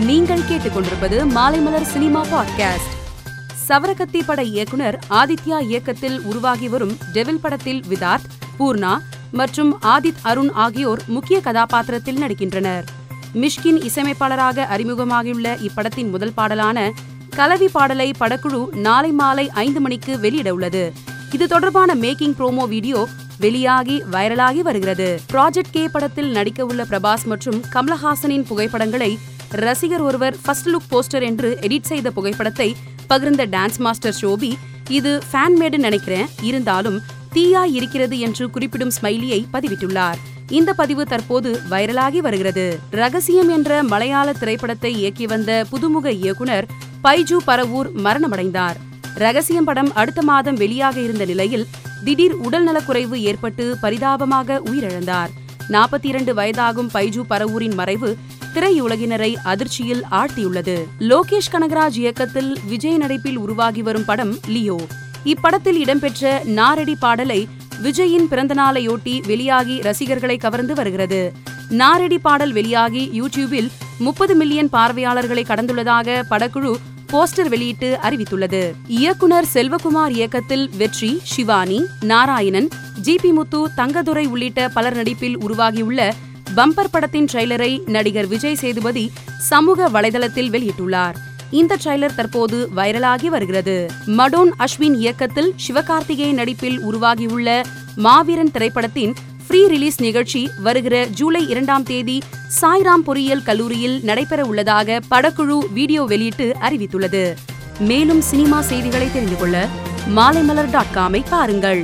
நீங்கள் கேட்டுக்கொண்டிருப்பது Maalaimalar cinema podcast. சவரகத்தி பட இயக்குனர் ஆதித்யா இயக்கத்தில் உருவாகி வரும் டெவில் படத்தில் விதார்த் பூர்ணா மற்றும் ஆதித் அருண் ஆகியோர் முக்கிய கதாபாத்திரத்தில் நடிக்கின்றனர். மிஷ்கின் இசையமைப்பாளராக அறிமுகமாகியுள்ள இப்படத்தின் முதல் பாடலான கலவி பாடலை படக்குழு நாளை மாலை ஐந்து மணிக்கு வெளியிட உள்ளது. இது தொடர்பான மேக்கிங் ப்ரோமோ வீடியோ வெளியாகி வைரலாகி வருகிறது. ப்ராஜெக்ட் கே படத்தில் நடிக்க உள்ள பிரபாஸ் மற்றும் கமலஹாசனின் புகைப்படங்களை ரசிகர் ஒருவர் ஃபர்ஸ்ட் லுக் போஸ்டர் என்று எடிட் செய்த புகைப்படத்தை பகிர்ந்த டான்ஸ் மாஸ்டர் ஷோபி இது ஃபேன் மேடு நினைக்கிறேன். இருந்தாலும் தீயா இருக்கிறது என்று குறிப்பிடும் ஸ்மைலியை பதிவிட்டுள்ளார். இந்த பதிவு தற்போது வைரலாகி வருகிறது. ரகசியம் என்ற மலையாள திரைப்படத்தை இயக்கி வந்த புதுமுக இயக்குனர் பைஜு பரவூர் மரணமடைந்தார். ரகசியம் படம் அடுத்த மாதம் வெளியாக இருந்த நிலையில் திடீர் உடல்நலக்குறைவு ஏற்பட்டு பரிதாபமாக உயிரிழந்தார். நாற்பத்தி இரண்டு வயதாகும் பைஜு பரவூரின் மறைவு திரையுலகினரை அதிர்ச்சியில் ஆழ்த்தியுள்ளது. லோகேஷ் கனகராஜ் இயக்கத்தில் விஜய் நடிப்பில் உருவாகி வரும் படம் லியோ. இப்படத்தில் இடம்பெற்ற நாரடி பாடலை விஜயின் பிறந்தநாளையொட்டி வெளியாகி ரசிகர்களை கவர்ந்து வருகிறது. நாரடி பாடல் வெளியாகி யூடியூபில் முப்பது மில்லியன் பார்வையாளர்களை கடந்துள்ளதாக படக்குழு போஸ்டர் வெளியிட்டு அறிவித்துள்ளது. இயக்குனர் செல்வகுமார் இயக்கத்தில் வெற்றி சிவானி நாராயணன் ஜி பி முத்து தங்கதுரை உள்ளிட்ட பலர் நடிப்பில் உருவாகியுள்ள பம்பர் படத்தின் ட்ரெய்லரை நடிகர் விஜய் சேதுபதி சமூக வலைதளத்தில் வெளியிட்டுள்ளார். இந்த ட்ரெய்லர் தற்போது வைரலாகி வருகிறது. மடோன் அஸ்வின் இயக்கத்தில் சிவகார்த்திகேயன் நடிப்பில் உருவாகியுள்ள மாவீரன் திரைப்படத்தின் ஃப்ரீ ரிலீஸ் நிகழ்ச்சி வருகிற ஜூலை இரண்டாம் தேதி சாய்ராம் பொறியியல் கல்லூரியில் நடைபெற உள்ளதாக படக்குழு வீடியோ வெளியிட்டு அறிவித்துள்ளது. மேலும் சினிமா செய்திகளை தெரிந்து கொள்ள மாலைமலர் டாட் காமை பாருங்கள்.